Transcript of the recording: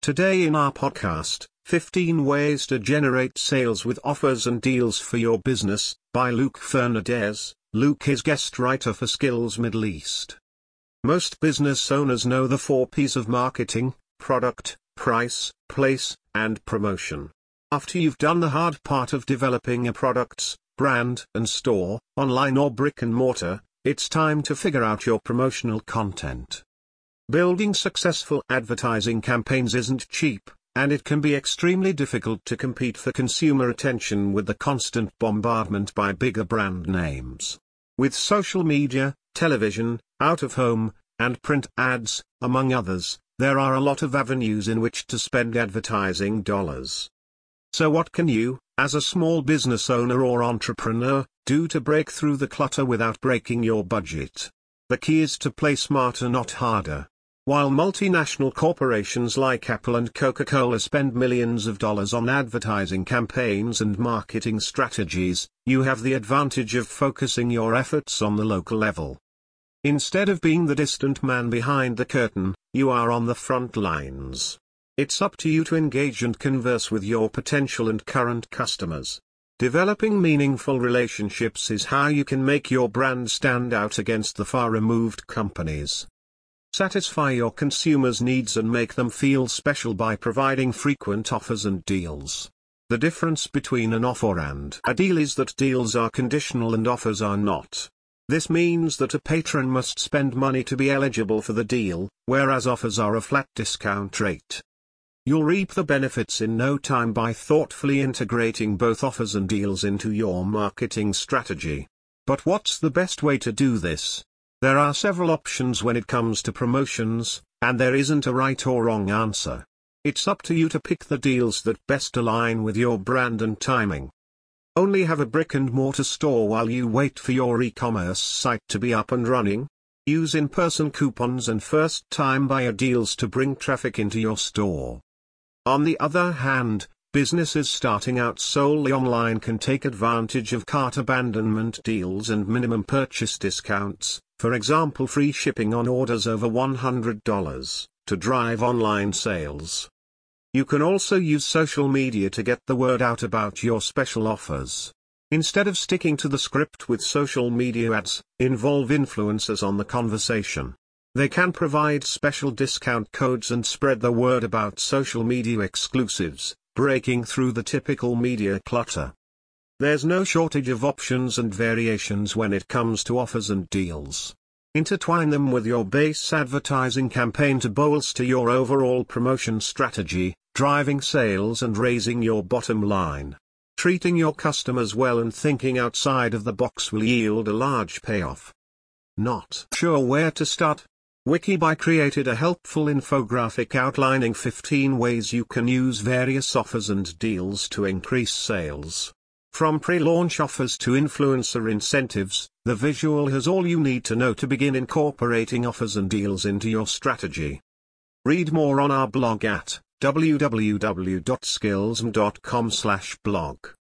Today in our podcast, 15 Ways to Generate Sales with Offers and Deals for Your Business, by Luke Fernandez. Luke is guest writer for Skills Middle East. Most business owners know the four P's of marketing product, price, place, and promotion. After you've done the hard part of developing a product's brand and store, online or brick and mortar, it's time to figure out your promotional content. Building successful advertising campaigns isn't cheap, and it can be extremely difficult to compete for consumer attention with the constant bombardment by bigger brand names. With social media, television, out-of-home, and print ads, among others, there are a lot of avenues in which to spend advertising dollars. So what can you, as a small business owner or entrepreneur, do to break through the clutter without breaking your budget? The key is to play smarter not harder. While multinational corporations like Apple and Coca-Cola spend millions of dollars on advertising campaigns and marketing strategies, you have the advantage of focusing your efforts on the local level. Instead of being the distant man behind the curtain, you are on the front lines. It's up to you to engage and converse with your potential and current customers. Developing meaningful relationships is how you can make your brand stand out against the far removed companies. Satisfy your consumers' needs and make them feel special by providing frequent offers and deals. The difference between an offer and a deal is that deals are conditional and offers are not. This means that a patron must spend money to be eligible for the deal, whereas offers are a flat discount rate. You'll reap the benefits in no time by thoughtfully integrating both offers and deals into your marketing strategy. But what's the best way to do this? There are several options when it comes to promotions, and there isn't a right or wrong answer. It's up to you to pick the deals that best align with your brand and timing. Only have a brick and mortar store while you wait for your e-commerce site to be up and running? Use in-person coupons and first-time buyer deals to bring traffic into your store. On the other hand, businesses starting out solely online can take advantage of cart abandonment deals and minimum purchase discounts, for example free shipping on orders over $100, to drive online sales. You can also use social media to get the word out about your special offers. Instead of sticking to the script with social media ads, involve influencers on the conversation. They can provide special discount codes and spread the word about social media exclusives, breaking through the typical media clutter. There's no shortage of options and variations when it comes to offers and deals. Intertwine them with your base advertising campaign to bolster your overall promotion strategy, driving sales and raising your bottom line. Treating your customers well and thinking outside of the box will yield a large payoff. Not sure where to start? Wikibuy created a helpful infographic outlining 15 ways you can use various offers and deals to increase sales. From pre-launch offers to influencer incentives, the visual has all you need to know to begin incorporating offers and deals into your strategy. Read more on our blog at www.skillsm.com/blog.